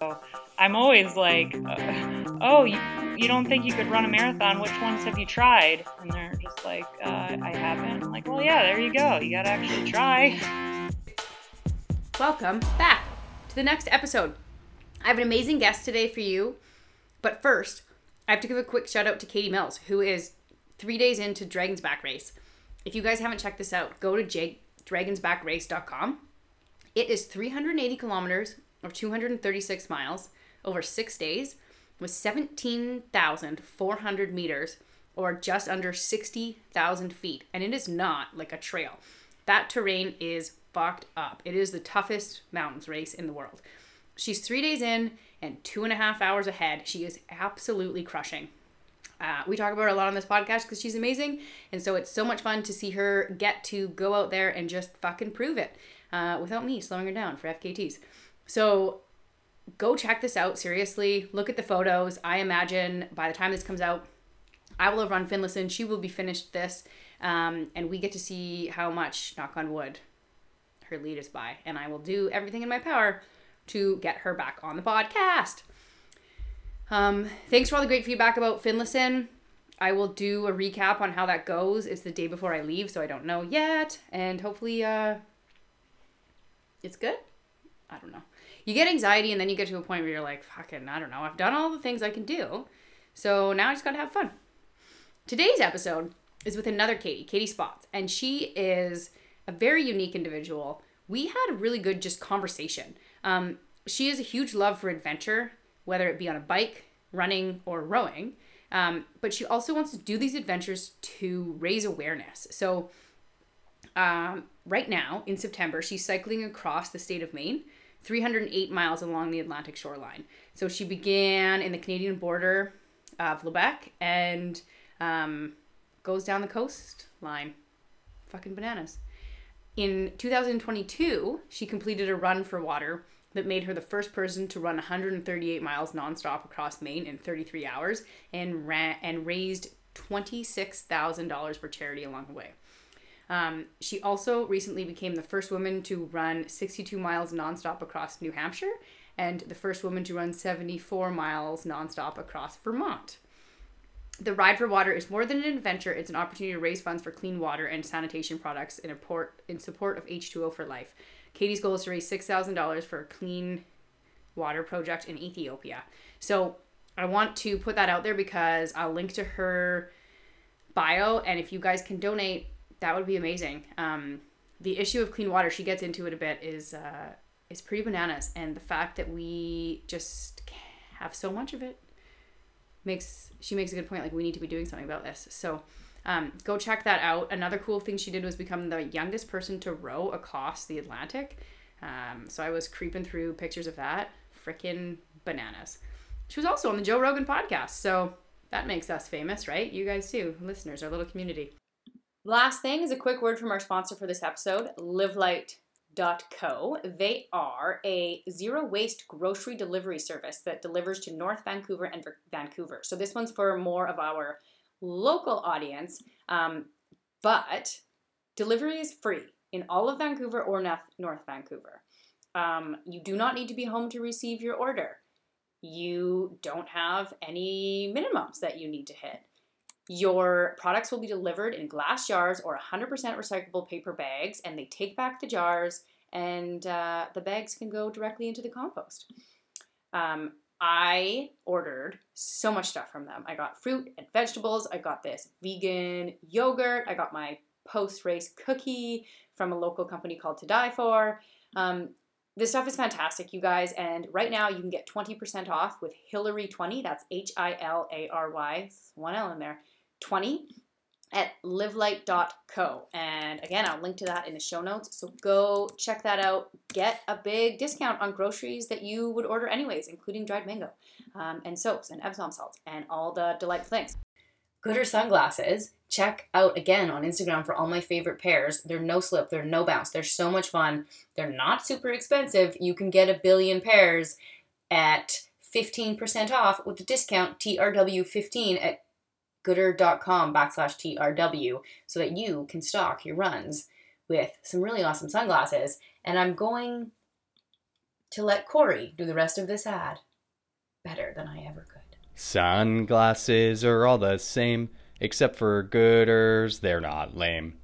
So I'm always like, uh, oh, you, you don't think you could run a marathon? Which ones have you tried? And they're just like, uh, I haven't. I'm like, well, yeah, there you go. You gotta actually try. Welcome back to the next episode. I have an amazing guest today for you. But first, I have to give a quick shout out to Katie Mills, who is three days into Dragon's Back Race. If you guys haven't checked this out, go to dragonsbackrace.com. It is 380 kilometers or 236 miles over six days with 17,400 meters or just under 60,000 feet. And it is not like a trail. That terrain is fucked up. It is the toughest mountains race in the world. She's three days in and two and a half hours ahead. She is absolutely crushing. Uh, we talk about her a lot on this podcast because she's amazing. And so it's so much fun to see her get to go out there and just fucking prove it uh, without me slowing her down for FKTs. So go check this out seriously. Look at the photos. I imagine by the time this comes out, I will have run Finlayson. She will be finished this. Um, and we get to see how much, knock on wood, her lead is by. And I will do everything in my power to get her back on the podcast. Um, thanks for all the great feedback about Finlayson. I will do a recap on how that goes. It's the day before I leave, so I don't know yet. And hopefully, uh, it's good. I don't know. You get anxiety, and then you get to a point where you're like, fucking, I don't know. I've done all the things I can do. So now I just gotta have fun. Today's episode is with another Katie, Katie Spotz, and she is a very unique individual. We had a really good just conversation. Um, she has a huge love for adventure, whether it be on a bike, running, or rowing. Um, but she also wants to do these adventures to raise awareness. So, um, right now in September, she's cycling across the state of Maine, 308 miles along the Atlantic shoreline. So, she began in the Canadian border of Quebec and um, goes down the coastline. Fucking bananas. In 2022, she completed a run for water that made her the first person to run 138 miles nonstop across Maine in 33 hours and ran and raised $26,000 for charity along the way. Um, she also recently became the first woman to run 62 miles nonstop across New Hampshire and the first woman to run 74 miles nonstop across Vermont. The Ride for Water is more than an adventure, it's an opportunity to raise funds for clean water and sanitation products in, port, in support of H2O for Life. Katie's goal is to raise $6,000 for a clean water project in Ethiopia. So I want to put that out there because I'll link to her bio. And if you guys can donate, that would be amazing. Um, the issue of clean water, she gets into it a bit, is uh, is pretty bananas. And the fact that we just have so much of it makes she makes a good point. Like we need to be doing something about this. So um, go check that out. Another cool thing she did was become the youngest person to row across the Atlantic. Um, so I was creeping through pictures of that. Freaking bananas. She was also on the Joe Rogan podcast. So that makes us famous, right? You guys too, listeners, our little community. Last thing is a quick word from our sponsor for this episode, livlite.co. They are a zero waste grocery delivery service that delivers to North Vancouver and Vancouver. So this one's for more of our local audience, um, but delivery is free in all of Vancouver or North Vancouver. Um, you do not need to be home to receive your order. You don't have any minimums that you need to hit. Your products will be delivered in glass jars or 100% recyclable paper bags, and they take back the jars, and uh, the bags can go directly into the compost. Um, I ordered so much stuff from them. I got fruit and vegetables. I got this vegan yogurt. I got my post race cookie from a local company called To Die For. Um, this stuff is fantastic, you guys. And right now you can get 20% off with Hilary20. That's H I L A R Y, one L in there, 20 at livlite.co. And again, I'll link to that in the show notes. So go check that out. Get a big discount on groceries that you would order anyways, including dried mango um, and soaps and Epsom salts and all the delightful things. Goodr sunglasses. Check out again on Instagram for all my favorite pairs. They're no slip, they're no bounce. They're so much fun. They're not super expensive. You can get a billion pairs at 15% off with the discount TRW15 at goodr.com backslash TRW so that you can stock your runs with some really awesome sunglasses. And I'm going to let Corey do the rest of this ad better than I ever could. Sunglasses are all the same, except for Goodrs, they're not lame.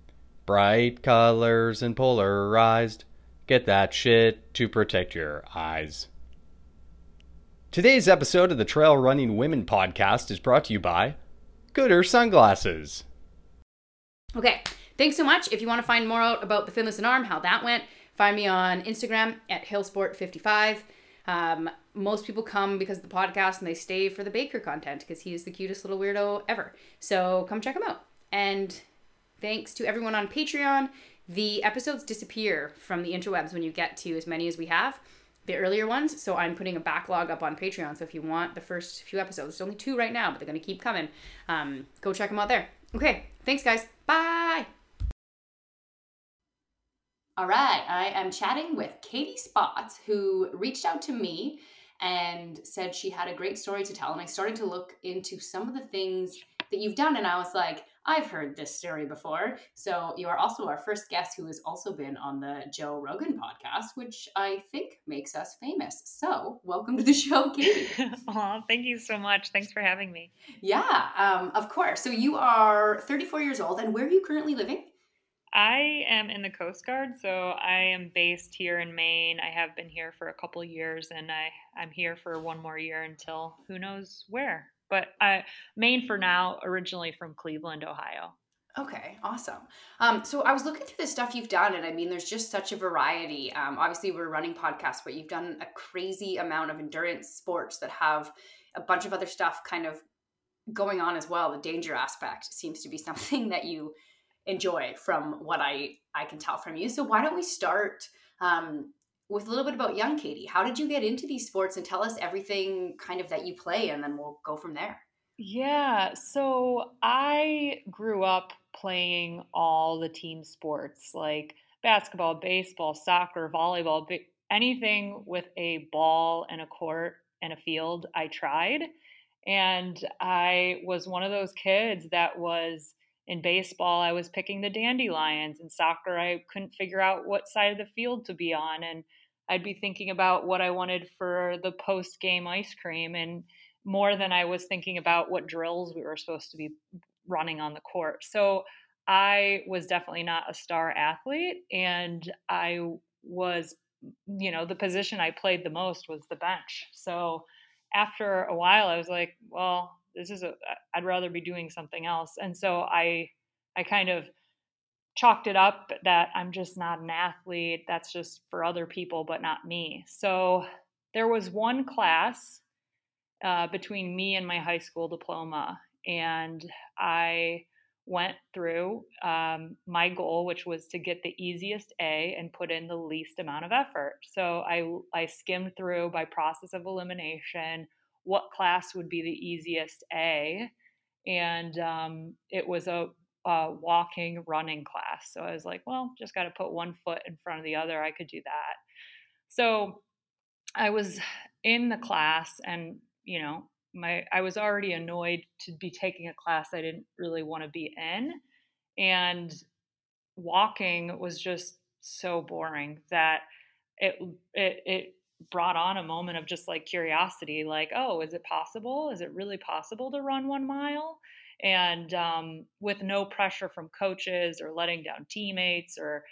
Bright colors and polarized. Get that shit to protect your eyes. Today's episode of the Trail Running Women podcast is brought to you by Goodr Sunglasses. Okay, thanks so much. If you want to find more out about the Finlayson Arm, how that went, find me on Instagram at Hilsport55. Um, most people come because of the podcast and they stay for the Baker content because he is the cutest little weirdo ever. So come check him out. And thanks to everyone on Patreon. The episodes disappear from the interwebs when you get to as many as we have, the earlier ones. So I'm putting a backlog up on Patreon. So if you want the first few episodes, there's only two right now, but they're going to keep coming. Um, go check them out there. Okay, thanks, guys. Bye. All right, I am chatting with Katie Spotz, who reached out to me and said she had a great story to tell. And I started to look into some of the things that you've done, and I was like, I've heard this story before. So you are also our first guest who has also been on the Joe Rogan podcast, which I think makes us famous. So welcome to the show, Katie. oh, thank you so much. Thanks for having me. Yeah, um, of course. So you are 34 years old, and where are you currently living? I am in the Coast Guard, so I am based here in Maine. I have been here for a couple years, and I I'm here for one more year until who knows where. But I Maine for now. Originally from Cleveland, Ohio. Okay, awesome. Um, so I was looking through the stuff you've done, and I mean, there's just such a variety. Um, obviously, we're running podcasts, but you've done a crazy amount of endurance sports that have a bunch of other stuff kind of going on as well. The danger aspect seems to be something that you enjoy from what I I can tell from you. So why don't we start um, with a little bit about young Katie? How did you get into these sports and tell us everything kind of that you play, and then we'll go from there. Yeah, so I grew up playing all the team sports like basketball, baseball, soccer, volleyball, anything with a ball and a court and a field. I tried. And I was one of those kids that was in baseball, I was picking the dandelions. In soccer, I couldn't figure out what side of the field to be on. And I'd be thinking about what I wanted for the post game ice cream and more than I was thinking about what drills we were supposed to be running on the court. So I was definitely not a star athlete. And I was, you know, the position I played the most was the bench. So after a while, I was like, well, this is a I'd rather be doing something else. And so I I kind of chalked it up that I'm just not an athlete. That's just for other people, but not me. So there was one class uh, between me and my high school diploma, and I went through um, my goal, which was to get the easiest A and put in the least amount of effort. So I I skimmed through by process of elimination what class would be the easiest A. And um, it was a, a, walking, running class. So I was like, well, just got to put one foot in front of the other. I could do that. So I was in the class and, you know, my I was already annoyed to be taking a class I didn't really want to be in. And walking was just so boring that it it it brought on a moment of just like curiosity like oh is it possible? Is it really possible to run one mile? And um, with no pressure from coaches or letting down teammates or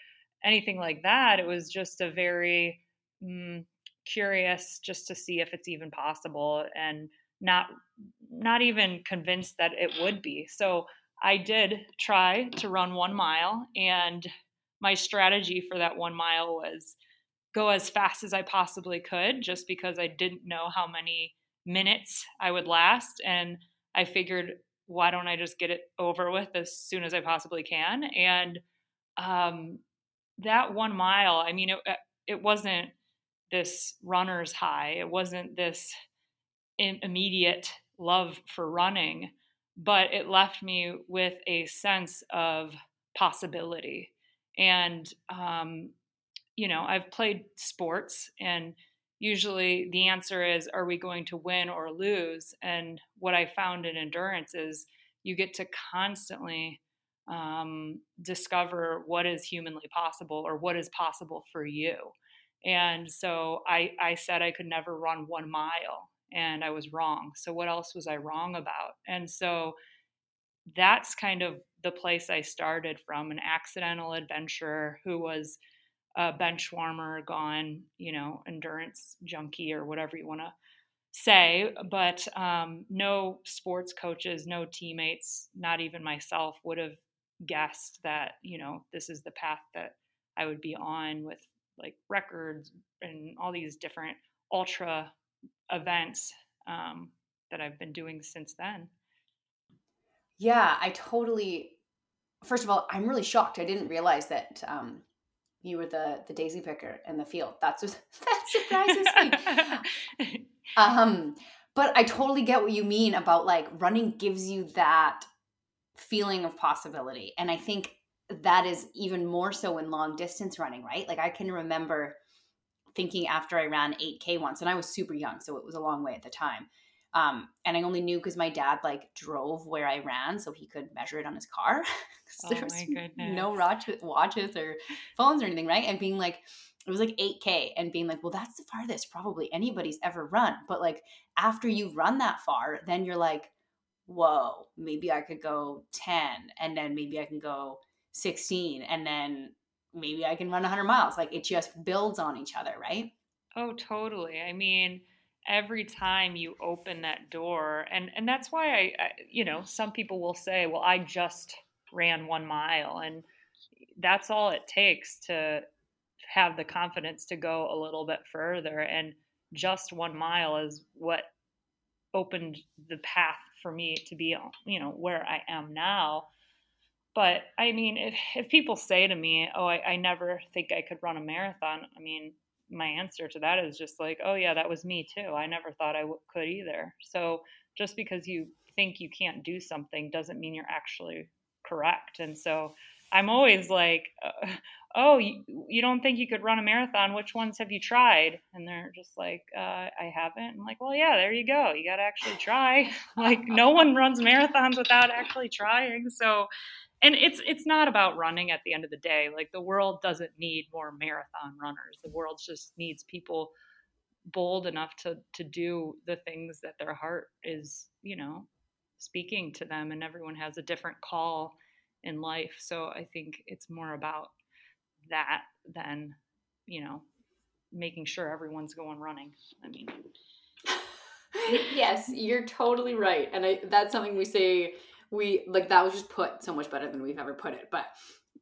anything like that it was just a very mm, curious just to see if it's even possible and not not even convinced that it would be. So i did try to run one mile and my strategy for that one mile was go as fast as I possibly could just because I didn't know how many minutes I would last. And I figured, why don't I just get it over with as soon as I possibly can? And um, that one mile, I mean, it, uh, it wasn't this runner's high, it wasn't this immediate love for running, but it left me with a sense of possibility. And um, you know, I've played sports and usually the answer is are we going to win or lose? And what I found in endurance is you get to constantly um, discover what is humanly possible or what is possible for you. And so I, I said I could never run one mile and I was wrong. So what else was I wrong about? And so that's kind of the place I started from an accidental adventurer who was a bench warmer, gone, you know, endurance junkie or whatever you want to say. But um, no sports coaches, no teammates, not even myself would have guessed that, you know, this is the path that I would be on with like records and all these different ultra events um, that I've been doing since then. Yeah, I totally. First of all, I'm really shocked. I didn't realize that um, you were the the daisy picker in the field. That's just, that surprises me. um, but I totally get what you mean about like running gives you that feeling of possibility, and I think that is even more so in long distance running, right? Like I can remember thinking after I ran 8K once, and I was super young, so it was a long way at the time. Um, and I only knew because my dad like drove where I ran, so he could measure it on his car. oh there was no watches or phones or anything, right? And being like, it was like 8K, and being like, well, that's the farthest probably anybody's ever run. But like after you run that far, then you're like, whoa, maybe I could go 10, and then maybe I can go 16, and then maybe I can run 100 miles. Like it just builds on each other, right? Oh, totally. I mean, every time you open that door, and and that's why I, I you know, some people will say, "Well, I just ran one mile," and that's all it takes to have the confidence to go a little bit further. And just one mile is what opened the path for me to be, you know, where I am now but I mean, if, if people say to me, oh, I, I never think I could run a marathon, I mean, my answer to that is just like, oh, yeah, that was me too. I never thought I w- could either. So just because you think you can't do something doesn't mean you're actually correct. And so I'm always like, oh, you, you, don't think you could run a marathon? Which ones have you tried? And they're just like, uh, I haven't. I'm like, well, yeah, there you go. You got to actually try. like, no one runs marathons without actually trying. So and it's it's not about running at the end of the day. Like the world doesn't need more marathon runners. The world just needs people bold enough to to do the things that their heart is you know speaking to them and everyone has a different call in life. So i think it's more about that than you know making sure everyone's going running. I mean. Yes you're totally right. And I, that's something we say we like that was just put so much better than we've ever put it. But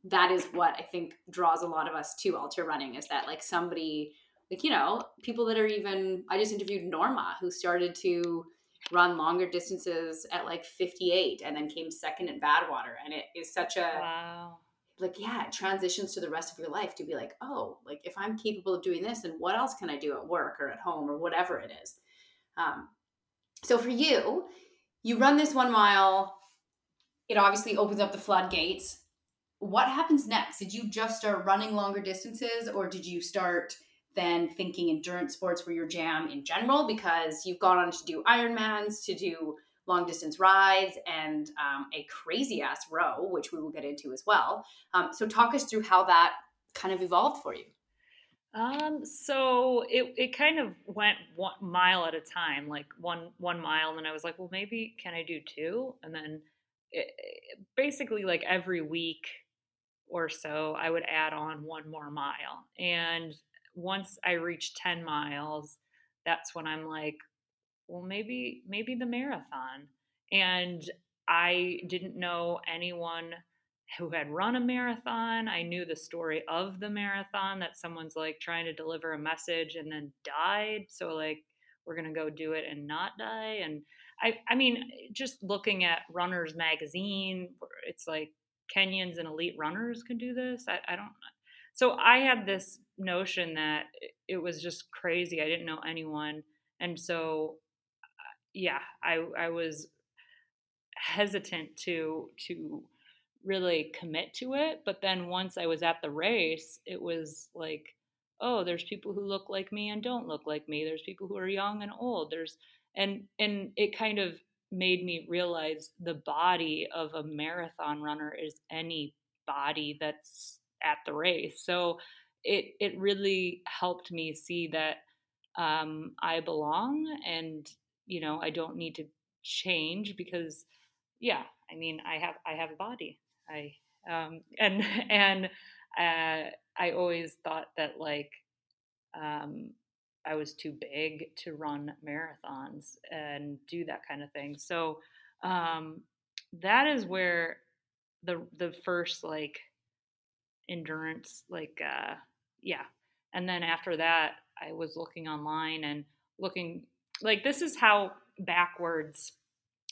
that is what i think draws a lot of us to ultra running is that like somebody like you know people that are even i just interviewed norma who started to run longer distances at like 58 and then came second in badwater. And it is such a wow. like yeah it transitions to the rest of your life to be like oh like if i'm capable of doing this then what else can i do at work or at home or whatever it is? Um, so for you you run this one mile it obviously opens up the floodgates. What happens next? Did you just start running longer distances or did you start then thinking endurance sports were your jam in general? Because you've gone on to do Ironmans, to do long distance rides, and um, a crazy ass row, which we will get into as well. Um, so, talk us through how that kind of evolved for you. Um, so it, it kind of went one mile at a time, like one one mile, and then I was like, well, maybe can I do two? And then Eh, eh, basically like every week or so, I would add on one more mile. And once I reach 10 miles, that's when I'm like, well, maybe, maybe the marathon. And I didn't know anyone who had run a marathon. I knew the story of the marathon that someone's like trying to deliver a message and then died. So, like, we're going to go do it and not die. And I, I mean, just looking at Runners Magazine, it's like Kenyans and elite runners can do this. I, I don't. So I had this notion that it was just crazy. I didn't know anyone, and so uh, yeah, I I was hesitant to to really commit to it. But then once I was at the race, it was like, oh, there's people who look like me and don't look like me. There's people who are young and old. There's and and it kind of made me realize the body of a marathon runner is any body that's at the race. So it it really helped me see that um, I belong and you know I don't need to change because yeah I mean I have I have a body. I um, and and uh, I always thought that like um, I was too big to run marathons and do that kind of thing. So um, that is where the the first like endurance like uh, yeah, and then after that I was looking online and looking like this is how backwards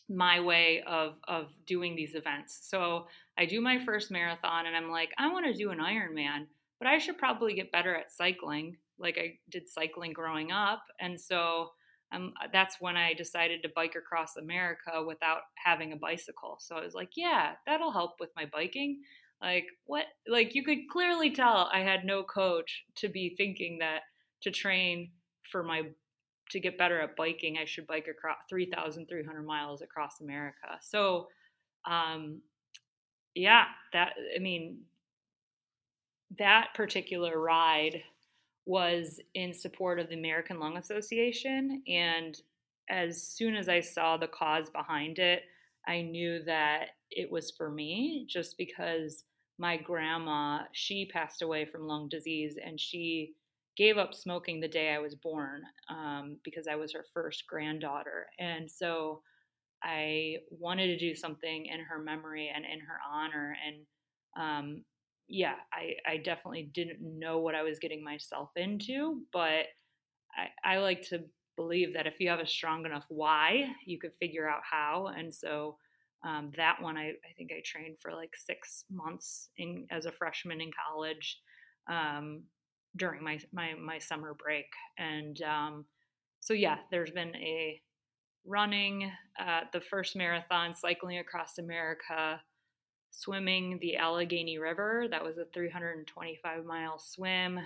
my way of of doing these events. So I do my first marathon and I'm like, I want to do an Ironman, but I should probably get better at cycling. Like I did cycling growing up, and so um, that's when I decided to bike across America without having a bicycle. So I was like, yeah, that'll help with my biking. Like what? Like you could clearly tell I had no coach to be thinking that to train for my to get better at biking, I should bike across 3,300 miles across America. So, um, yeah, that, I mean, that particular ride was in support of the American Lung Association. And as soon as I saw the cause behind it, I knew that it was for me just because my grandma, she passed away from lung disease and she gave up smoking the day I was born um, because I was her first granddaughter. And so I wanted to do something in her memory and in her honor. And um, yeah, I, I definitely didn't know what I was getting myself into, but I, I like to believe that if you have a strong enough why, you could figure out how. And so um, that one, I, I think I trained for like six months in, as a freshman in college. Um, during my my my summer break, and um, so yeah, there's been a running uh, the first marathon, cycling across America, swimming the Allegheny River. That was a 325 mile swim.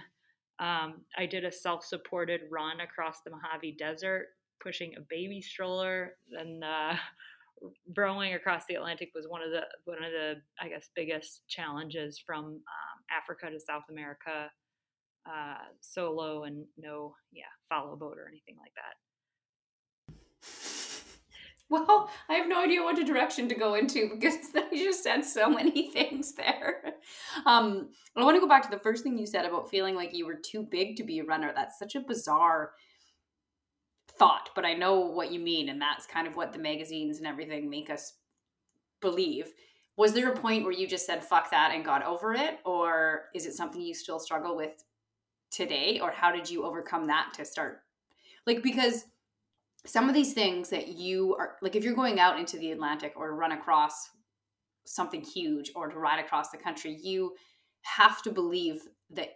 Um, I did a self supported run across the Mojave Desert, pushing a baby stroller. Uh, rowing across the Atlantic was one of the one of the I guess biggest challenges from um, Africa to South America uh, solo and no, yeah, follow boat or anything like that. Well, I have no idea what direction to go into because you just said so many things there. Um, I want to go back to the first thing you said about feeling like you were too big to be a runner. That's such a bizarre thought, but I know what you mean, and that's kind of what the magazines and everything make us believe. Was there a point where you just said fuck that and got over it, or is it something you still struggle with today or how did you overcome that to start like because some of these things that you are like if you're going out into the atlantic or run across something huge or to ride across the country you have to believe that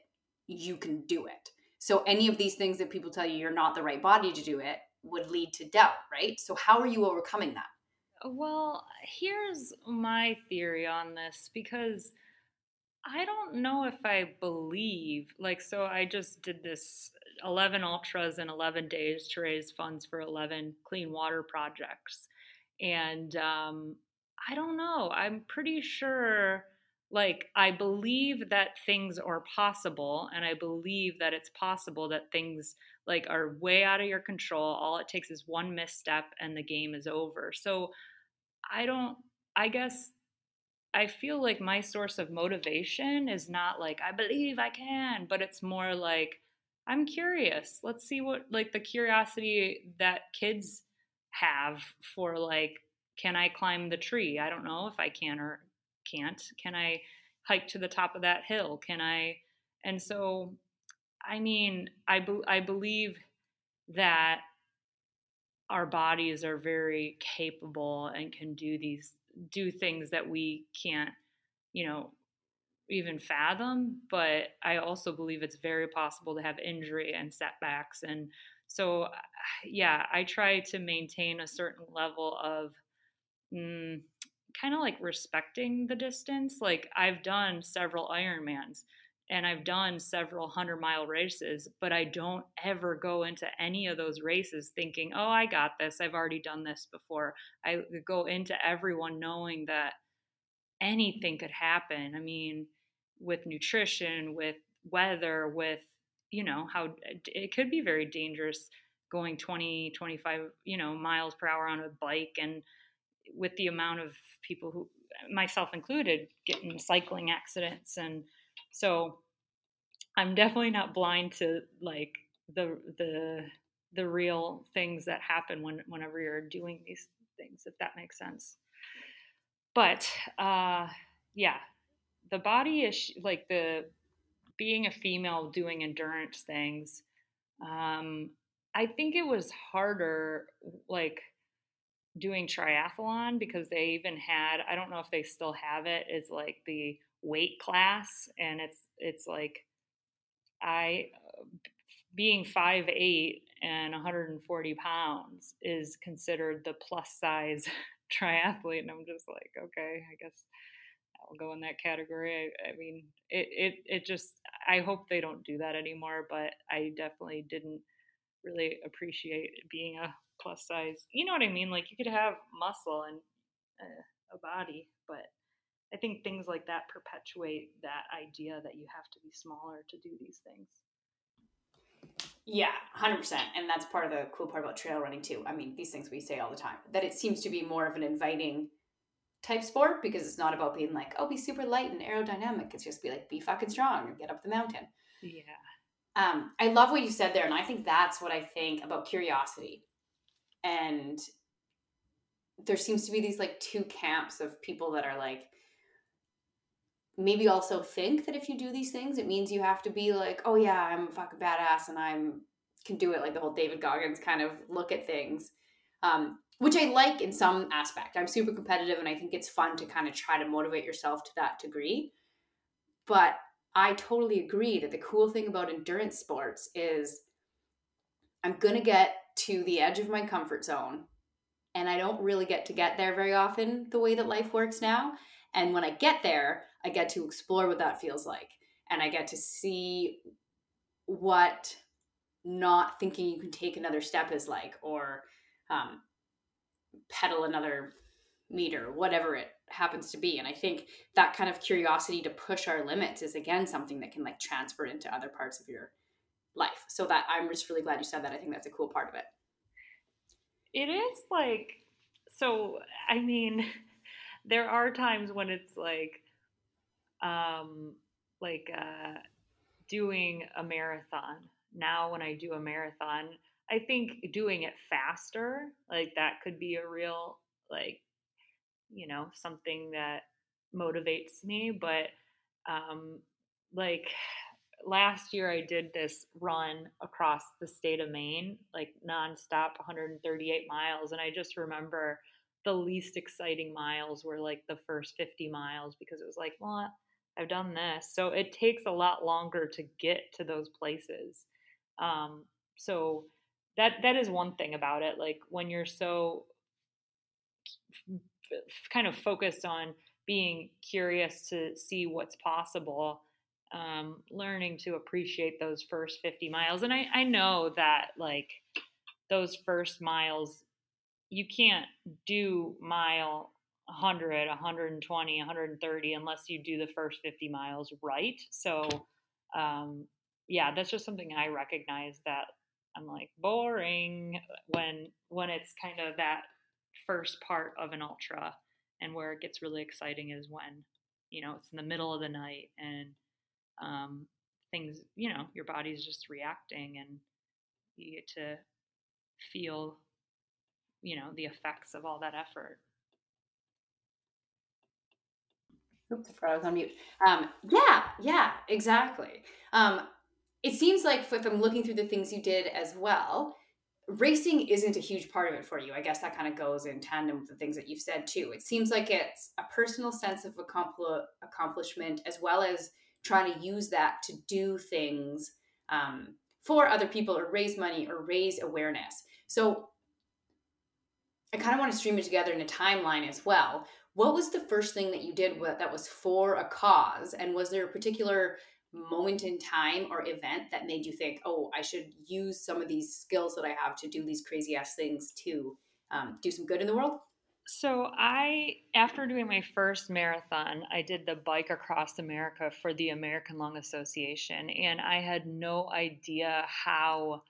you can do it. So any of these things that people tell you you're not the right body to do it would lead to doubt right? So how are you overcoming that? Uh, well here's my theory on this because I don't know if I believe, like, so I just did this 11 ultras in 11 days to raise funds for 11 clean water projects. And um, I don't know. I'm pretty sure, like, I believe that things are possible, and I believe that it's possible that things, like, are way out of your control. All it takes is one misstep, and the game is over. So I don't, I guess I feel like my source of motivation is not like, I believe I can, but it's more like, I'm curious. Let's see what, like, the curiosity that kids have for, like, can I climb the tree? I don't know if I can or can't. Can I hike to the top of that hill? Can I? And so, I mean, I, be, I believe that our bodies are very capable and can do these do things that we can't, you know, even fathom. But I also believe it's very possible to have injury and setbacks. And so, yeah, I try to maintain a certain level of mm, kind of like respecting the distance. Like I've done several Ironmans and I've done several hundred mile races, but I don't ever go into any of those races thinking, oh, I got this. I've already done this before. I go into everyone knowing that anything could happen. I mean, with nutrition, with weather with you know how it could be very dangerous going 20 25 you know miles per hour on a bike and with the amount of people who myself included getting cycling accidents and so i'm definitely not blind to like the the the real things that happen when whenever you're doing these things if that makes sense. But uh yeah the body is like the being a female doing endurance things um i think it was harder like doing triathlon because they even had i don't know if they still have it it is like the weight class and it's it's like i being five eight and 140 pounds is considered the plus size triathlete and i'm just like okay i guess i'll go in that category i, I mean it, it it just i hope they don't do that anymore but i definitely didn't really appreciate being a plus size you know what i mean like you could have muscle and uh, a body but i think things like that perpetuate that idea that you have to be smaller to do these things yeah, 100%. And that's part of the cool part about trail running, too. I mean, these things we say all the time that it seems to be more of an inviting type sport because it's not about being like, oh, be super light and aerodynamic. It's just be like, be fucking strong and get up the mountain. Yeah. Um, I love what you said there. And I think that's what I think about curiosity. And there seems to be these like two camps of people that are like, maybe also think that if you do these things, it means you have to be like, oh yeah, I'm a fucking badass and I'm can do it like the whole David Goggins kind of look at things. Um, which I like in some aspect. I'm super competitive and I think it's fun to kind of try to motivate yourself to that degree. But I totally agree that the cool thing about endurance sports is I'm going to get to the edge of my comfort zone and I don't really get to get there very often the way that life works now. And when I get there, I get to explore what that feels like. And I get to see what not thinking you can take another step is like, or um, pedal another meter, whatever it happens to be. And I think that kind of curiosity to push our limits is again something that can like transfer into other parts of your life. So that I'm just really glad you said that. I think that's a cool part of it. It is like so I mean there are times when it's like um like uh doing a marathon now when i do a marathon i think doing it faster like that could be a real like you know something that motivates me but um like last year I did this run across the state of Maine, like nonstop 138 miles. And I just remember the least exciting miles were like the first 50 miles because it was like, well, I've done this. So it takes a lot longer to get to those places. Um, so that that is one thing about it. Like when you're so kind of focused on being curious to see what's possible, um, learning to appreciate those first 50 miles. And I, I know that like those first miles you can't do mile 100, 120, 130 unless you do the first 50 miles right. So, um, yeah, that's just something I recognize that I'm like boring when when it's kind of that first part of an ultra and where it gets really exciting is when you know it's in the middle of the night and um, things you know your body's just reacting and you get to feel you know the effects of all that effort Oops, I forgot I was on mute. Um, yeah, yeah, exactly. Um, it seems like if I'm looking through the things you did as well, racing isn't a huge part of it for you. I guess that kind of goes in tandem with the things that you've said too. It seems like it's a personal sense of accompli- accomplishment as well as trying to use that to do things um, for other people or raise money or raise awareness. So I kind of want to stream it together in a timeline as well. What was the first thing that you did that was for a cause? And was there a particular moment in time or event that made you think, oh, I should use some of these skills that I have to do these crazy ass things to um, do some good in the world? So I, after doing my first marathon, I did the bike across America for the American Lung Association, and I had no idea how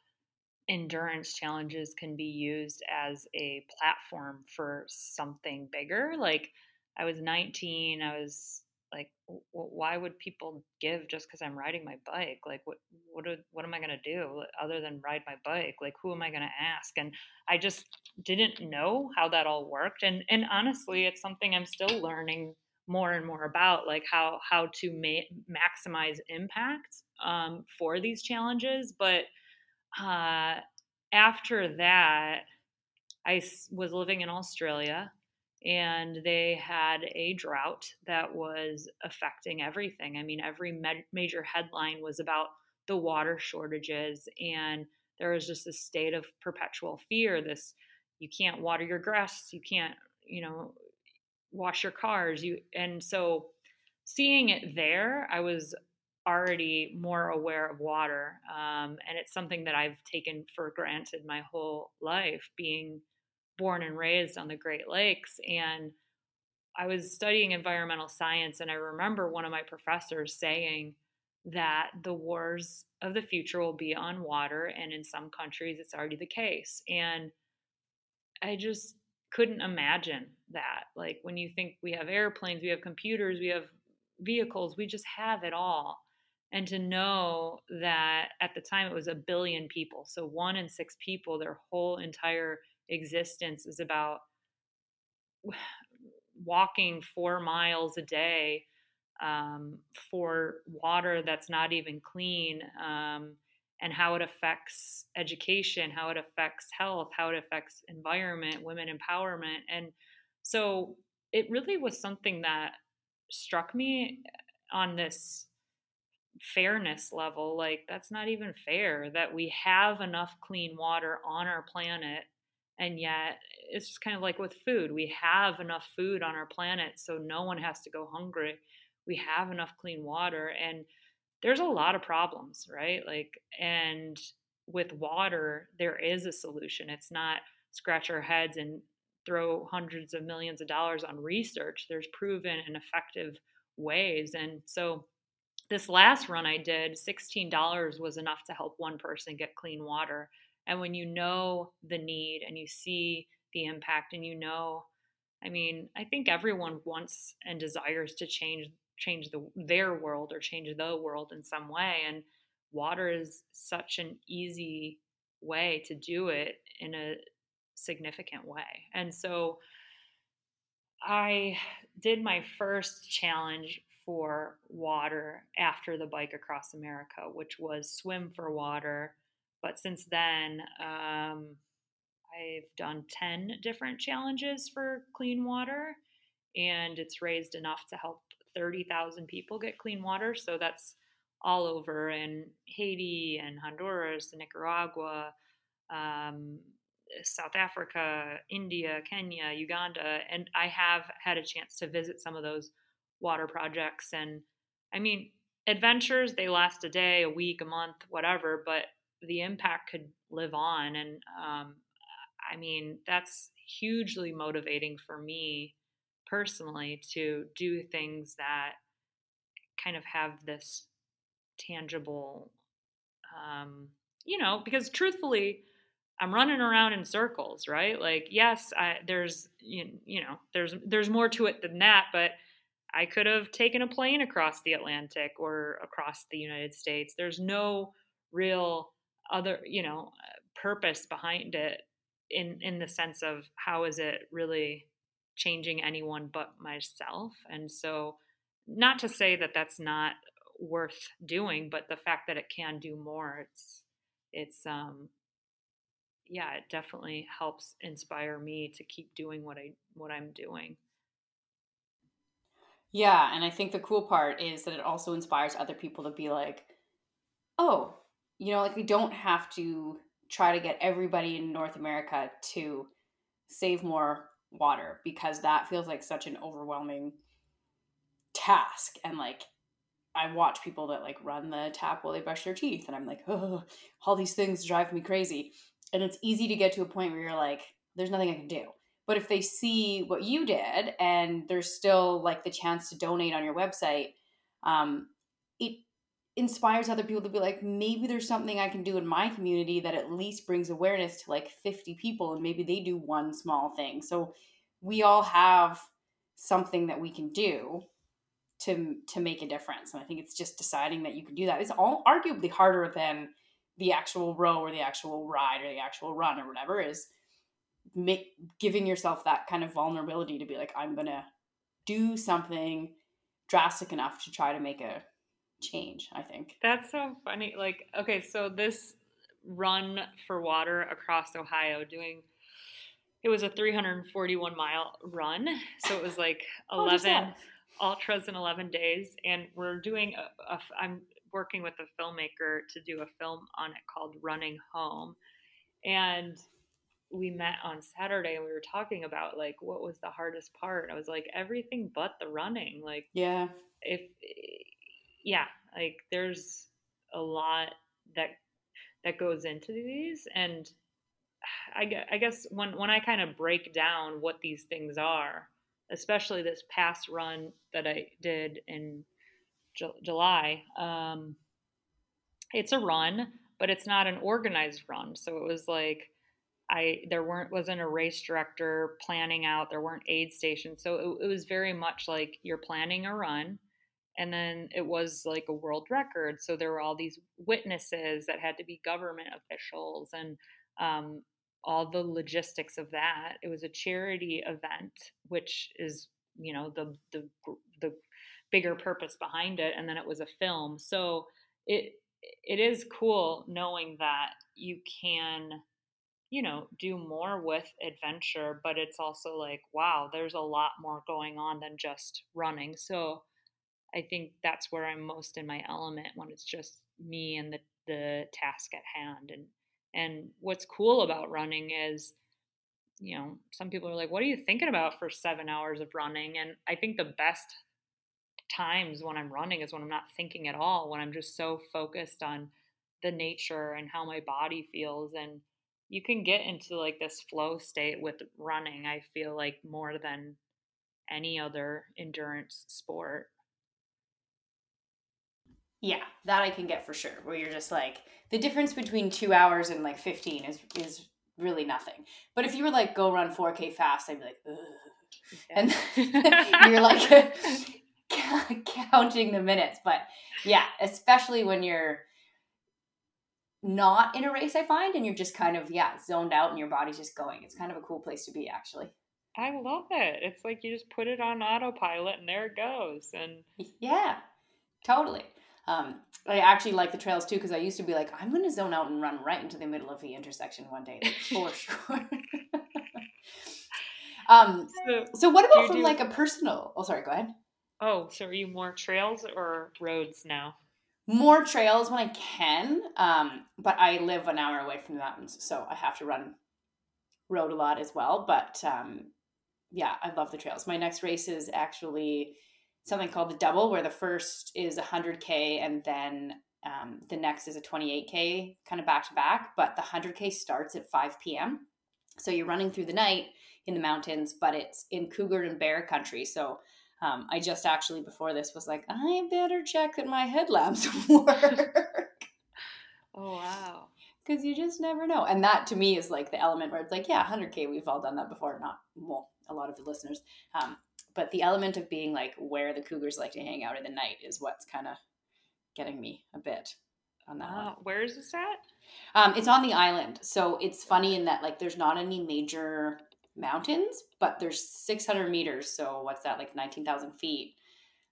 endurance challenges can be used as a platform for something bigger. Like I was 19, I was like why would people give just because i'm riding my bike? Like what what what am i going to do other than ride my bike? Like who am i going to ask? And i just didn't know how that all worked and and honestly it's something i'm still learning more and more about like how how to ma- maximize impact um, for these challenges but uh, after that i was living in australia and they had a drought that was affecting everything. I mean, every med- major headline was about the water shortages, and there was just a state of perpetual fear. This you can't water your grass, you can't, you know, wash your cars. You and so seeing it there, I was already more aware of water, um, and it's something that I've taken for granted my whole life, being born and raised on the Great Lakes. And I was studying environmental science, and I remember one of my professors saying that the wars of the future will be on water, and in some countries, it's already the case. And I just couldn't imagine that. Like when you think we have airplanes, we have computers, we have vehicles, we just have it all. And to know that at the time it was a billion people, so one in six people, their whole entire existence is about walking four miles a day um, for water that's not even clean um, and how it affects education how it affects health how it affects environment women empowerment and so it really was something that struck me on this fairness level like that's not even fair that we have enough clean water on our planet and yet it's just kind of like with food we have enough food on our planet so no one has to go hungry. We have enough clean water and there's a lot of problems right? Like and with water there is a solution. It's not scratch our heads and throw hundreds of millions of dollars on research. There's proven and effective ways and so this last run i did $16 was enough to help one person get clean water and when you know the need and you see the impact and you know i mean i think everyone wants and desires to change change the their world or change the world in some way and water is such an easy way to do it in a significant way and so i did my first challenge for water after the bike across america which was swim for water but since then, um, I've done 10 different challenges for clean water, and it's raised enough to help 30,000 people get clean water. So that's all over in Haiti and Honduras and Nicaragua, um, South Africa, India, Kenya, Uganda. And I have had a chance to visit some of those water projects. And I mean, adventures, they last a day, a week, a month, whatever, but the impact could live on. And um, I mean, that's hugely motivating for me personally to do things that kind of have this tangible, um, you know, because truthfully, I'm running around in circles, right? Like, yes, I, there's you, you know, there's there's more to it than that, but I could have taken a plane across the Atlantic or across the United States. There's no real other you know purpose behind it in in the sense of how is it really changing anyone but myself? And so not to say that that's not worth doing but the fact that it can do more it's it's um yeah it definitely helps inspire me to keep doing what i what i'm doing. Yeah and i think the cool part is that it also inspires other people to be like oh you know, like we don't have to try to get everybody in North America to save more water because that feels like such an overwhelming task. And like, I watch people that like run the tap while they brush their teeth, and I'm like, oh, all these things drive me crazy. And it's easy to get to a point where you're like, there's nothing I can do. But if they see what you did and there's still like the chance to donate on your website, um, it inspires other people to be like, maybe there's something I can do in my community that at least brings awareness to like 50 people and maybe they do one small thing. So we all have something that we can do to to make a difference. And I think it's just deciding that you can do that. It's all arguably harder than the actual row or the actual ride or the actual run or whatever is make giving yourself that kind of vulnerability to be like I'm to do something drastic enough to try to make a change, I think. That's so funny. Like, okay, so this run for water across Ohio doing it was a 341 mile run. So it was like 11 oh, ultras in 11 days. And we're doing, a, a, I'm working with a filmmaker to do a film on it called Running Home. And we met on Saturday and we were talking about like what was the hardest part. I was like everything but the running. Like yeah, if yeah, like there's a lot that that goes into these and I, I guess when when I kind of break down what these things are, especially this past run that I did in Ju- July, um, it's a run, but it's not an organized run. So it was like I there weren't wasn't a race director planning out. There weren't aid stations, so it, it was very much like you're planning a run and then it was like a world record so there were all these witnesses that had to be government officials and um, all the logistics of that. It was a charity event which is you know the the the bigger purpose behind it and then it was a film. So it it is cool knowing that you can you know do more with adventure but it's also like wow there's a lot more going on than just running. So I think that's where I'm most in my element when it's just me and the the task at hand. And and what's cool about running is, you know, some people are like, "What are you thinking about for seven hours of running?" And I think the best times when I'm running is when I'm not thinking at all. When I'm just so focused on the nature and how my body feels and you can get into like this flow state with running i feel like more than any other endurance sport yeah, that I can get for sure. Where you're just like the difference between two hours and like fifteen is is really nothing. But if you were like go run four k fast, I'd be like, Ugh. and you're like counting the minutes. But yeah, especially when you're not in a race, I find, and you're just kind of yeah zoned out and your body's just going. It's kind of a cool place to be, actually. I love it. It's like you just put it on autopilot and there it goes. And yeah, totally. Um, I actually like the trails too because I used to be like, I'm going to zone out and run right into the middle of the intersection one day for sure. um, so, so what about from do... like a personal? Oh, sorry. Go ahead. Oh, so are you more trails or roads now? More trails when I can, um, but I live an hour away from the mountains, so I have to run road a lot as well. But um, yeah, I love the trails. My next race is actually something called the double, where the first is 100K and then um, the next is a 28K kind of back to back. But the 100K starts at 5 p.m. So you're running through the night in the mountains, but it's in cougar and bear country. So um, I just actually before this was like, I better check that my headlamps work. oh, wow. Because you just never know. And that to me is like the element where it's like, yeah, 100K, we've all done that before. Not, well, a lot of the listeners. Um, but the element of being like where the cougars like to hang out in the night is what's kind of getting me a bit on that one. Where is this at? Um, it's on the island, so it's funny in that like there's not any major mountains, but there's 600 meters. So what's that like 19,000 feet?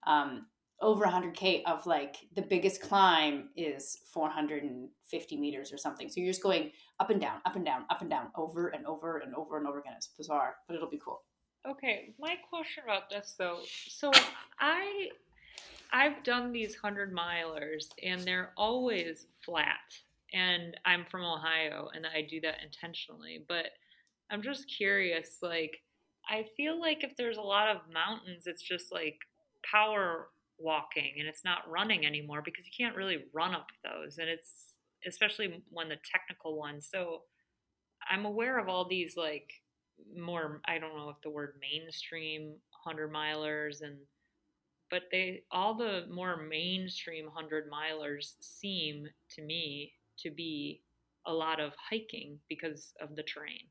Um, over 100k of like the biggest climb is 450 meters or something. So you're just going up and down, up and down, up and down, over and over and over and over again. It's bizarre, but it'll be cool. Okay, my question about this though. So I I've done these 100 milers and they're always flat. And I'm from Ohio and I do that intentionally, but I'm just curious like I feel like if there's a lot of mountains it's just like power walking and it's not running anymore because you can't really run up those and it's especially when the technical ones. So I'm aware of all these like more I don't know if the word mainstream 100 milers and but they all the more mainstream 100 milers seem to me to be a lot of hiking because of the terrain.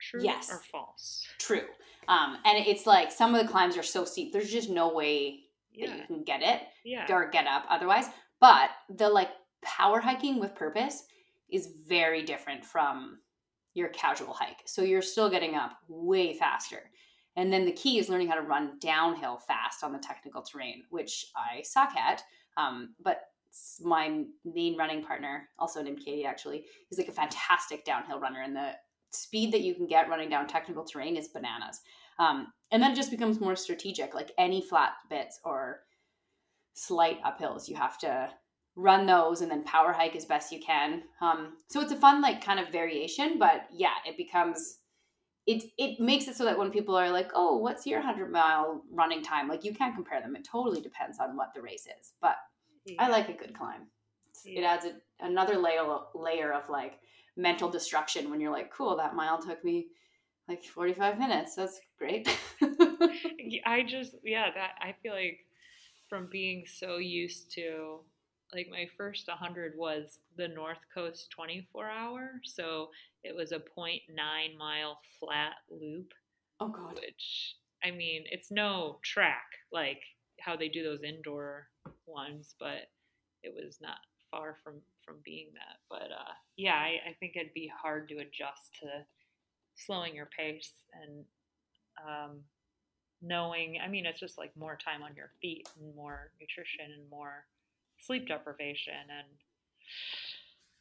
True Yes. or false? True. Um, and it's like some of the climbs are so steep. There's just no way that you can get it Yeah. or get up otherwise. But the like power hiking with purpose is very different from your casual hike. So you're still getting up way faster. And then the key is learning how to run downhill fast on the technical terrain, which I suck at. Um, but my main running partner, also named Katie, actually, is like a fantastic downhill runner. And the speed that you can get running down technical terrain is bananas. Um, and then it just becomes more strategic. Like any flat bits or slight uphills, you have to run those and then power hike as best you can. Um, so it's a fun like kind of variation, but yeah, it becomes it it makes it so that when people are like, "Oh, what's your 100 mile running time?" like you can't compare them. It totally depends on what the race is. But I like a good climb. It's- It adds a, another layer layer of like mental destruction when you're like, "Cool, that mile took me like 45 minutes. That's great." I just yeah that I feel like from being so used to like my first 100 was the North Coast 24 hour so it was a 0.9 mile flat loop oh god. which I mean it's no track like how they do those indoor ones but it was not far from from being that but uh yeah I, I think it'd be hard to adjust to slowing your pace and um knowing i mean it's just like more time on your feet and more nutrition and more sleep deprivation and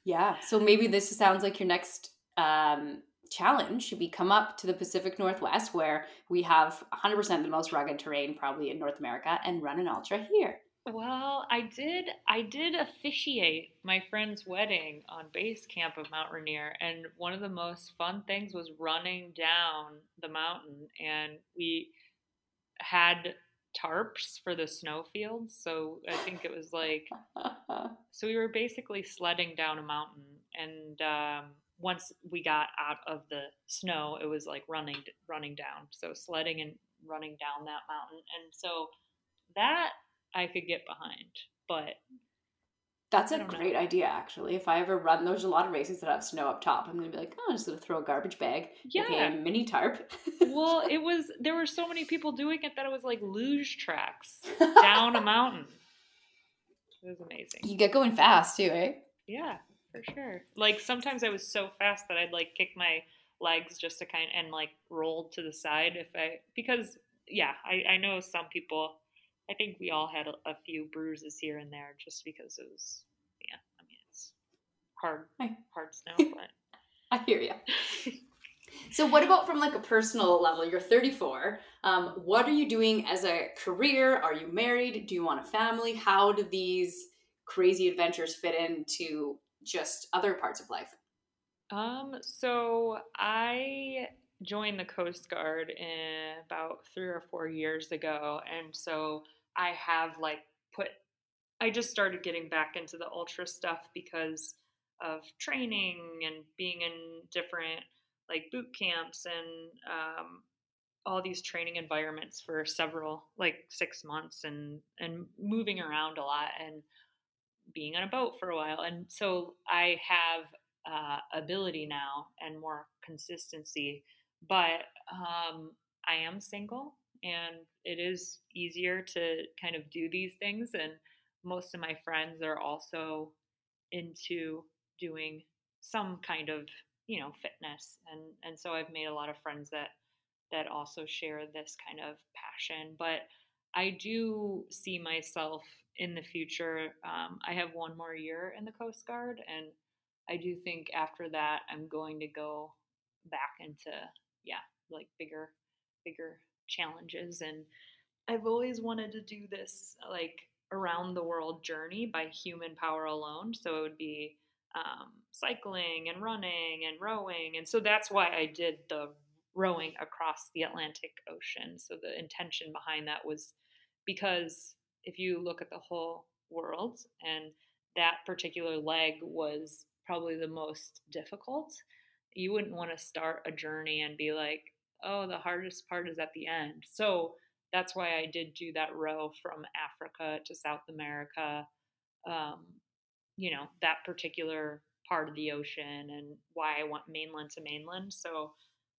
Yeah. So maybe this sounds like your next um, challenge should be come up to the Pacific Northwest where we have 100% the most rugged terrain probably in North America and run an ultra here. well i did i did officiate my friend's wedding on base camp of mount rainier and one of the most fun things was running down the mountain and we had tarps for the snowfields so i think it was like so we were basically sledding down a mountain and um, once we got out of the snow it was like running running down so sledding and running down that mountain and so that i could get behind but That's a don't know. great idea, actually. If I ever run, there's a lot of races that have snow up top. I'm going to be like, oh, I'm just to throw a garbage bag, yeah a mini tarp. well it was there were so many people doing it that it was like luge tracks down a mountain it was amazing you get going fast too, eh? Yeah, for sure. Like sometimes I was so fast that I'd like kick my legs just to kind of, and like roll to the side if I because yeah, I I know some people. I think we all had a, a few bruises here and there just because it was yeah. I mean it's hard Hi. hard snow, but I hear you. So, what about from like a personal level? You're 34. Um, what are you doing as a career? Are you married? Do you want a family? How do these crazy adventures fit into just other parts of life? Um, so I joined the Coast Guard about three or four years ago, and so I have like put. I just started getting back into the ultra stuff because of training and being in different like boot camps and um, all these training environments for several like six months and and moving around a lot and being on a boat for a while and so i have uh, ability now and more consistency but um, i am single and it is easier to kind of do these things and most of my friends are also into doing some kind of you know fitness and and so i've made a lot of friends that that also share this kind of passion but i do see myself in the future um, i have one more year in the coast guard and i do think after that i'm going to go back into yeah like bigger bigger challenges and i've always wanted to do this like around the world journey by human power alone so it would be um, cycling and running and rowing. And so that's why I did the rowing across the Atlantic Ocean. So the intention behind that was because if you look at the whole world, and that particular leg was probably the most difficult. you wouldn't want to start a journey and be like, oh, the hardest part is at the end. So that's why I did do that row from Africa to South America. Um, you know, that particular part of the ocean and why I want mainland to mainland. So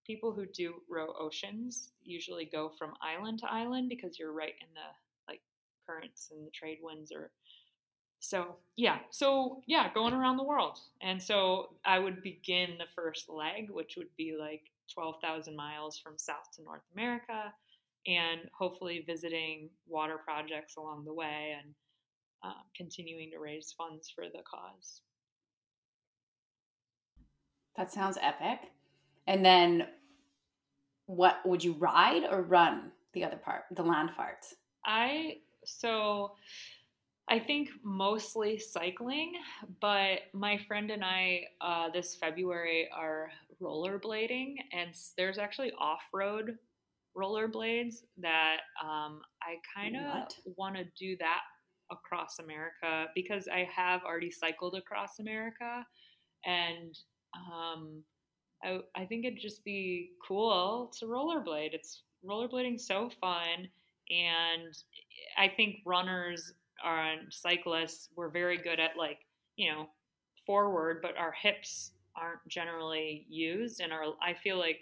people who do row oceans usually go from island to island because you're right in the like currents and the trade winds or so yeah so yeah going around the world and so i would begin the first leg which would be like 12,000 miles from south to north america and hopefully visiting water projects along the way and um, continuing to raise funds for the cause that sounds epic and then what would you ride or run the other part the land part? i so I think mostly cycling, but my friend and I uh, this February are rollerblading, and there's actually off road rollerblades that um, I kind of want to do that across America because I have already cycled across America, and um, I, I think it'd just be cool to rollerblade. It's rollerblading so fun, and I think runners and cyclists we're very good at like you know forward but our hips aren't generally used and our i feel like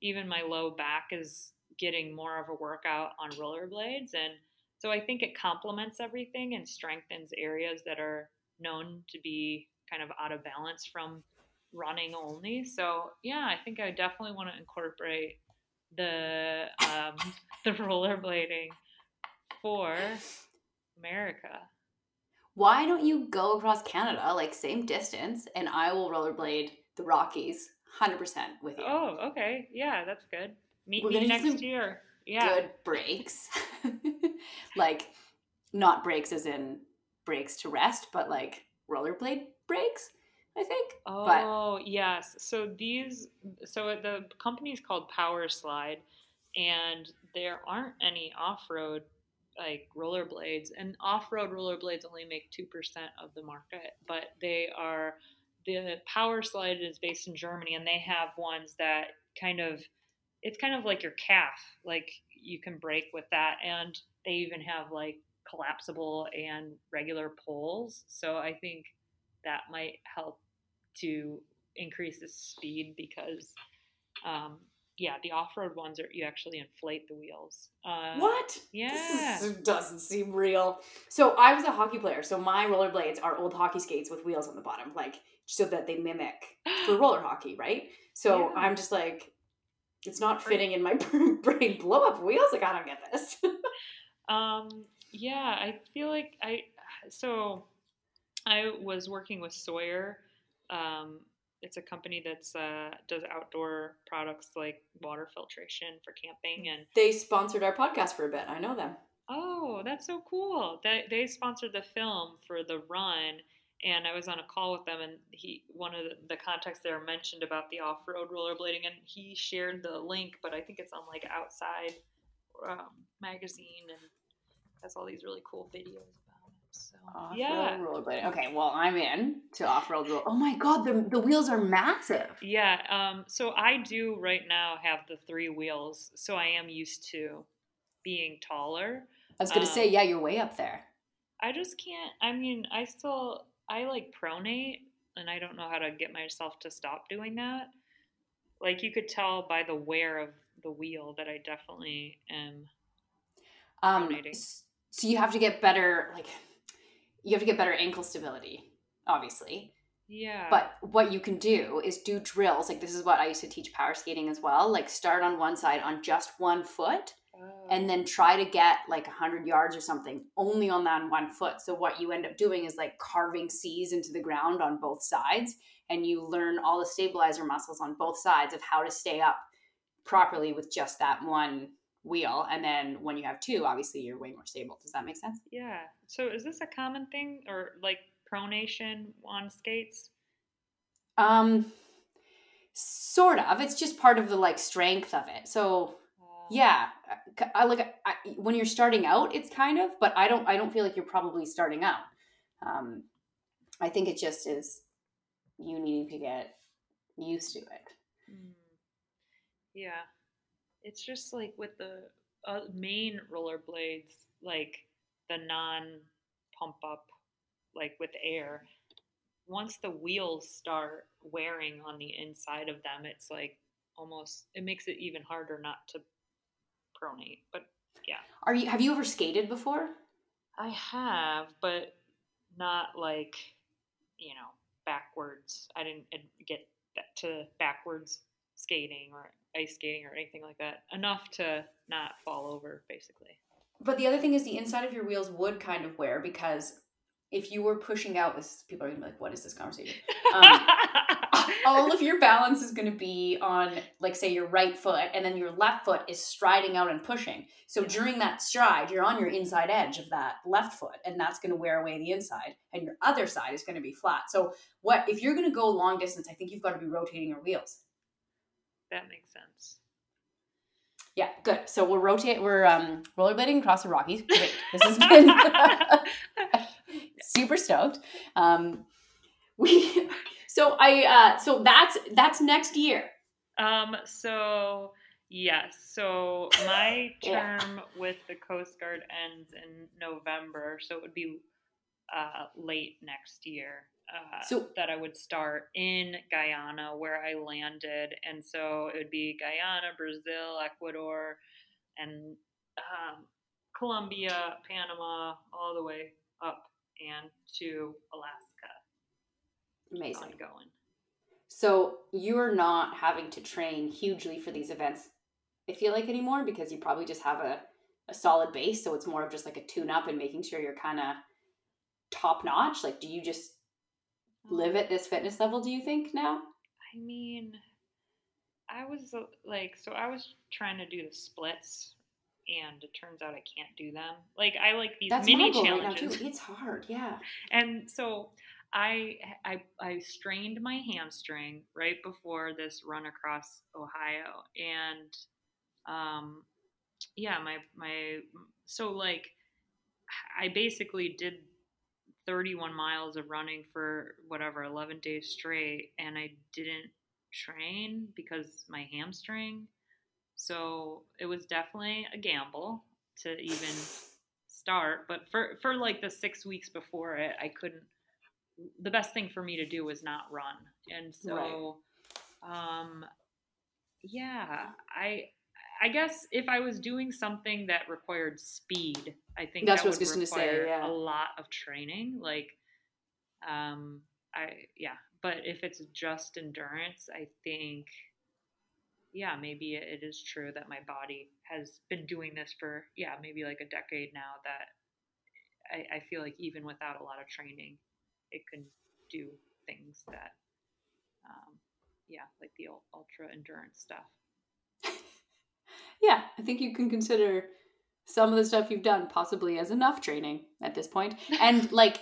even my low back is getting more of a workout on rollerblades and so i think it complements everything and strengthens areas that are known to be kind of out of balance from running only. So yeah i think i definitely want to incorporate the um, the rollerblading for America. Why don't you go across Canada, like same distance, and I will rollerblade the Rockies 100% with you. Oh, okay. Yeah, that's good. Meet We're me next year. Yeah. Good breaks. like, not breaks as in breaks to rest, but like rollerblade breaks. I think. Oh but... yes. So these, so the company is called Powerslide, and there aren't any off-road like rollerblades and off-road rollerblades only make 2% of the market but they are the Powerslide is based in germany and they have ones that kind of it's kind of like your calf like you can break with that and they even have like collapsible and regular poles so i think that might help to increase the speed because um, yeah, the off-road ones are you actually inflate the wheels. Uh, what? Yeah, this doesn't seem real. So I was a hockey player, so my rollerblades are old hockey skates with wheels on the bottom, like so that they mimic for roller hockey, right? So yeah. I'm just like, it's not fitting in my brain. Blow up wheels? Like I don't get this. um. Yeah, I feel like I. So, I was working with Sawyer. Um, it's a company that's uh, does outdoor products like water filtration for camping and they sponsored our podcast for a bit. I know them. Oh that's so cool. They, they sponsored the film for the run and i was on a call with them and he one of the, the contacts there mentioned about the off-road rollerblading and he shared the link but i think it's on like outside um, magazine and has all these really cool videos so off-road yeah, rollerblading. Okay, well I'm in to off-road roll. Oh my god, the the wheels are massive. Yeah. Um. So I do right now have the three wheels, so I am used to being taller. I was gonna um, say, yeah, you're way up there. I just can't. I mean, I still I like pronate, and I don't know how to get myself to stop doing that. Like you could tell by the wear of the wheel that I definitely am. Um, so you have to get better, like you have to get better ankle stability, obviously. Yeah. But what you can do is do drills. Like this is what I used to teach power skating as well. Like start on one side on just one foot oh. and then try to get like 100 yards or something only on that one foot. So what you end up doing is like carving C's into the ground on both sides and you learn all the stabilizer muscles on both sides of how to stay up properly with just that one wheel and then when you have two obviously you're way more stable. Does that make sense? Yeah. So is this a common thing or like pronation on skates? Um sort of. It's just part of the like strength of it. So uh, yeah. I like I, when you're starting out it's kind of but i don't i don't feel like you're probably starting out. Um i think it just is you needing to get used to it. Mm. Yeah. It's just like with the uh, main rollerblades, like the non pump up, like with air, once the wheels start wearing on the inside of them, it's like almost, it makes it even harder not to pronate. But yeah. Are you have you ever skated before? I have, but not like, you know, backwards. I didn't get to backwards skating or ice skating or anything like that. Enough to not fall over, basically. But the other thing is the inside of your wheels would kind of wear because if you were pushing out this people are gonna be like, what is this conversation? Um, all of your balance is going to be on like say your right foot and then your left foot is striding out and pushing so during that stride you're on your inside edge of that left foot and that's going to wear away the inside and your other side is going to be flat so what if you're going to go long distance i think you've got to be rotating your wheels that makes sense yeah good so we'll rotate we're um rollerblading across the rockies great this has been super stoked um we so I uh so that's that's next year. Um so yes. So my Yeah. term with the Coast Guard ends in November, so it would be uh late next year. Uh, So- that I would start in Guyana where I landed, and so it would be Guyana, Brazil, Ecuador, and um, Colombia, Panama, all the way up and to Alaska. Amazing. Ongoing. So you're not having to train hugely for these events, I feel like anymore, because you probably just have a, a solid base. So it's more of just like a tune up and making sure you're kind of top notch. Like, do you just live at this fitness level, do you think now? I mean, I was uh, like, so I was trying to do the splits, and it turns out I can't do them. Like, I like these That's mini goal right now, challenges. It's hard, yeah. and so I, I I strained my hamstring right before this run across Ohio, and um, yeah, my my so like I basically did 31 miles of running for whatever 11 days straight and I didn't train because my hamstring. So it was definitely a gamble to even start but for for like the 6 weeks before it I couldn't the best thing for me to do was not run. And so um yeah I I guess if I was doing something that required speed, I think That's that what I was would gonna say, require yeah. a lot of training. Like, um, I yeah, but if it's just endurance, I think, yeah, maybe it is true that my body has been doing this for yeah, maybe like a decade now. That I, I feel like even without a lot of training, it can do things that, um, yeah, like the ultra endurance stuff. Yeah, I think you can consider some of the stuff you've done possibly as enough training at this point. And like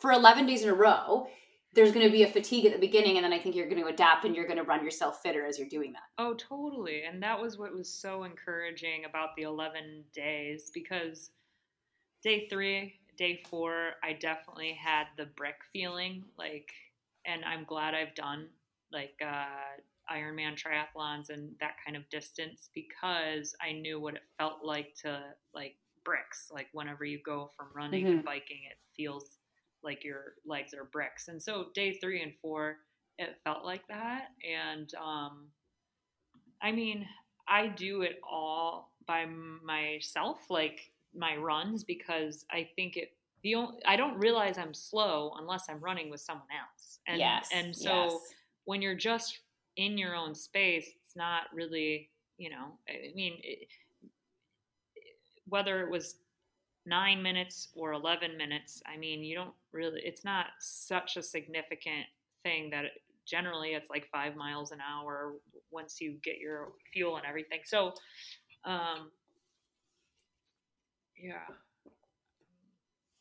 for 11 days in a row, there's going to be a fatigue at the beginning, and then I think you're going to adapt and you're going to run yourself fitter as you're doing that. Oh, totally. And that was what was so encouraging about the 11 days because day three, day four, I definitely had the brick feeling. Like, and I'm glad I've done like uh, Ironman triathlons and that kind of distance because I knew what it felt like to like bricks. Like, whenever you go from running and biking, it feels like your legs are bricks. And so, day three and four, it felt like that. And, um, I mean, I do it all by myself, like my runs, because I think it. The only, I don't realize I'm slow unless I'm running with someone else, and yes. and so when you're just in your own space, it's not really, you know. I mean, it, whether it was nine minutes or eleven minutes, I mean, you don't really. It's not such a significant thing that it, generally it's like five miles an hour once you get your fuel and everything. So, um, yeah.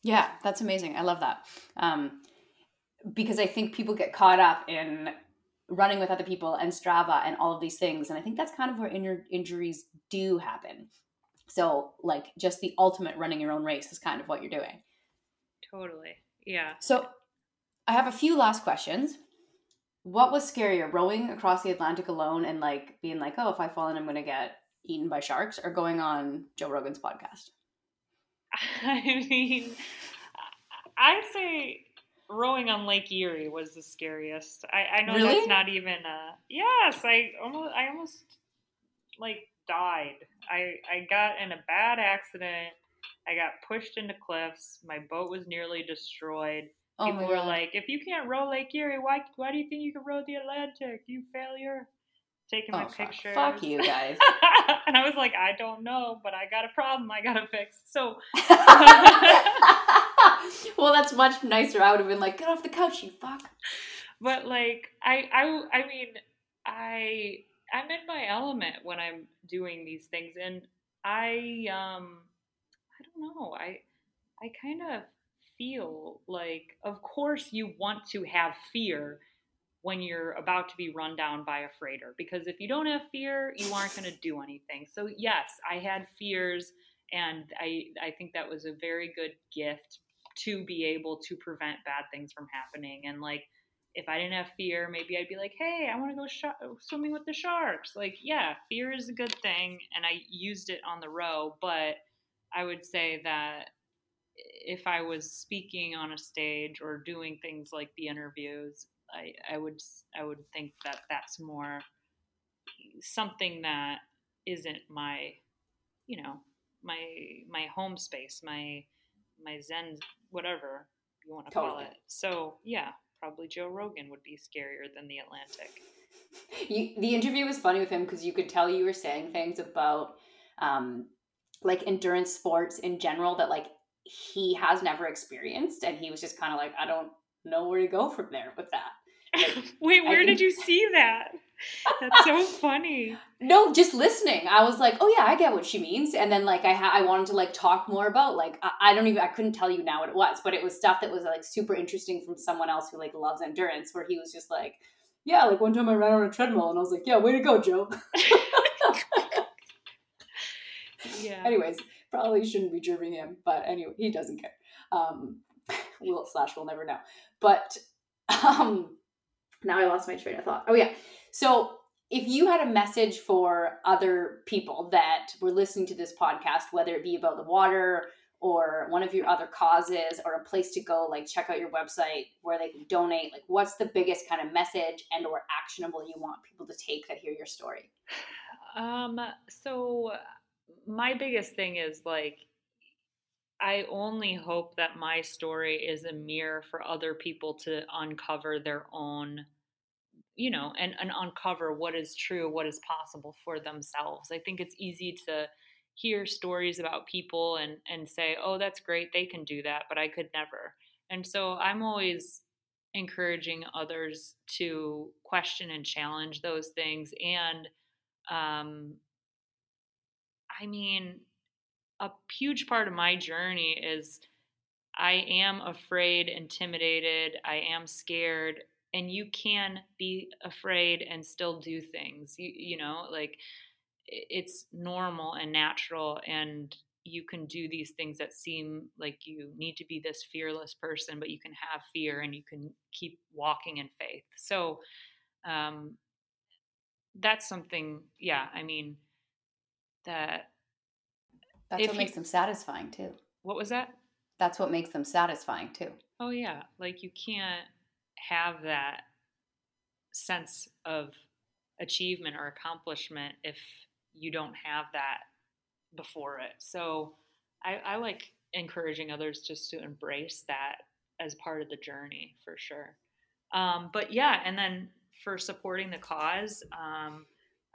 Yeah, that's amazing. I love that. Um, because I think people get caught up in running with other people and Strava and all of these things. And I think that's kind of where injuries do happen. So, like, just the ultimate running your own race is kind of what you're doing. Totally. Yeah. So, I have a few last questions. What was scarier, rowing across the Atlantic alone and like being like, oh, if I fall in, I'm gonna get eaten by sharks, or going on Joe Rogan's podcast? I mean, I'd say rowing on Lake Erie was the scariest. I, I know Really? that's not even. Uh, yes, I almost, I almost like died. I, I got in a bad accident. I got pushed into cliffs. My boat was nearly destroyed. Oh People were like, "If you can't row Lake Erie, why, why do you think you can row the Atlantic? You failure." Taking my oh, fuck. pictures. fuck you guys. and I was like, I don't know, but I got a problem I gotta fix. So well, that's much nicer. I would have been like, get off the couch, you fuck. but like I I I mean I I'm in my element when I'm doing these things and I um I don't know I I kind of feel like of course you want to have fear when you're about to be run down by a freighter because if you don't have fear you aren't going to do anything so yes I had fears and I I think that was a very good gift to be able to prevent bad things from happening and like if I didn't have fear, maybe I'd be like, "Hey, I want to go sh- swimming with the sharks." Like, yeah, fear is a good thing, and I used it on the row. But I would say that if I was speaking on a stage or doing things like the interviews, I, I would I would think that that's more something that isn't my, you know, my my home space, my my zen, whatever you want to call it. So yeah, probably Joe Rogan would be scarier than the Atlantic. You, the interview was funny with him because you could tell you were saying things about um, like endurance sports in general that like he has never experienced, and he was just kind of like, I don't know where to go from there with that. Wait, where did you see that? That's so funny. No, just listening. I was like, oh yeah, I get what she means. And then like I ha- I wanted to like talk more about like I-, I don't even I couldn't tell you now what it was, but it was stuff that was like super interesting from someone else who like loves endurance, where he was just like, yeah, like one time I ran on a treadmill, and I was like, yeah, way to go, Joe. Yeah. Anyways, probably shouldn't be jerking him, but anyway, he doesn't care. Um, we'll slash we'll never know. But um, now I lost my train of thought. Oh yeah, so if you had a message for other people that were listening to this podcast, whether it be about the water or one of your other causes or a place to go, like check out your website where they can donate, like what's the biggest kind of message and or actionable you want people to take that hear your story? Um, so my biggest thing is like I only hope that my story is a mirror for other people to uncover their own you know and, and uncover what is true what is possible for themselves. I think it's easy to hear stories about people and and say oh that's great they can do that but i could never. And so i'm always encouraging others to question and challenge those things and um, I mean, a huge part of my journey is I am afraid, intimidated, I am scared, and you can be afraid and still do things. You, you know, like it's normal and natural, and you can do these things that seem like you need to be this fearless person, but you can have fear and you can keep walking in faith. So, um, that's something, yeah, I mean, that That's If what you- makes them satisfying too. what was that? That's what makes them satisfying too. Oh yeah, like you can't have that sense of achievement or accomplishment if you don't have that before it. So I, I like encouraging others just to embrace that as part of the journey for sure. Um, but yeah, and then for supporting the cause, um,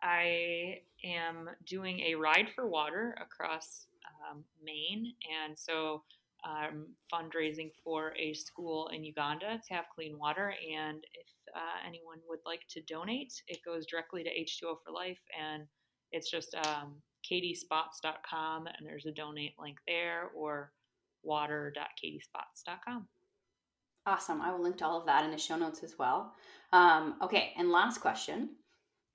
I am doing a ride for water across um, Maine, and so um, fundraising for a school in Uganda to have clean water. And if uh, anyone would like to donate, it goes directly to H2O for Life, and it's just um, katiespotz.com, and there's a donate link there, or water.katiespotz.com. Awesome. I will link to all of that in the show notes as well. Um, okay, and last question.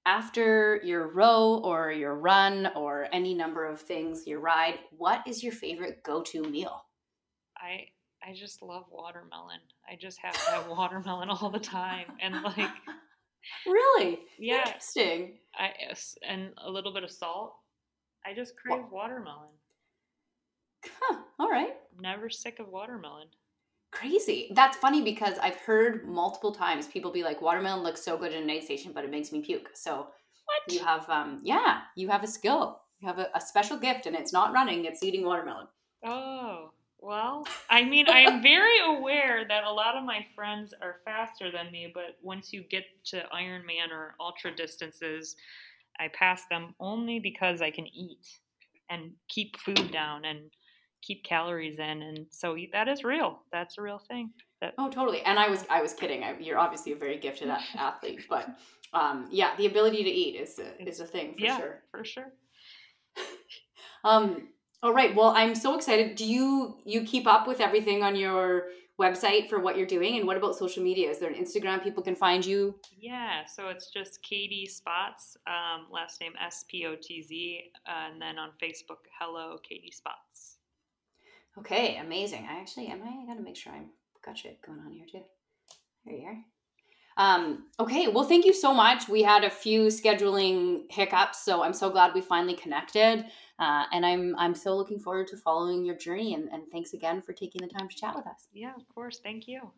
After your row or your run or any number of things, your ride, what is your favorite go to meal? I I just love watermelon. I just have to have watermelon all the time, and like Really? Yeah, Interesting. I and a little bit of salt. I just crave watermelon. Huh. All right. Never sick of watermelon. Crazy. That's funny because I've heard multiple times people be like, watermelon looks so good in an aid station, but it makes me puke. So What? you have, um, yeah, you have a skill. You have a, a special gift, and it's not running; it's eating watermelon. Oh, well, I mean, I am very aware that a lot of my friends are faster than me, but once you get to Ironman or ultra distances, I pass them only because I can eat and keep food down and keep calories in. And so that is real. That's a real thing. That Oh, totally. And I was, I was kidding. I, you're obviously a very gifted athlete, but um, yeah, the ability to eat is a, is a thing for yeah, sure. for sure. Um, all right. Well, I'm so excited. Do you you keep up with everything on your website for what you're doing? And what about social media? Is there an Instagram people can find you? Yeah, so it's just Katie Spotz, um, last name S P O T Z, and then on Facebook, hello Katie Spotz. Okay, amazing. I actually am. I gotta make sure I'm got shit going on here too. There you are. Um, okay, well, thank you so much. We had a few scheduling hiccups, so I'm so glad we finally connected. Uh, and I'm I'm so looking forward to following your journey. And, and thanks again for taking the time to chat with us. Yeah, of course. Thank you.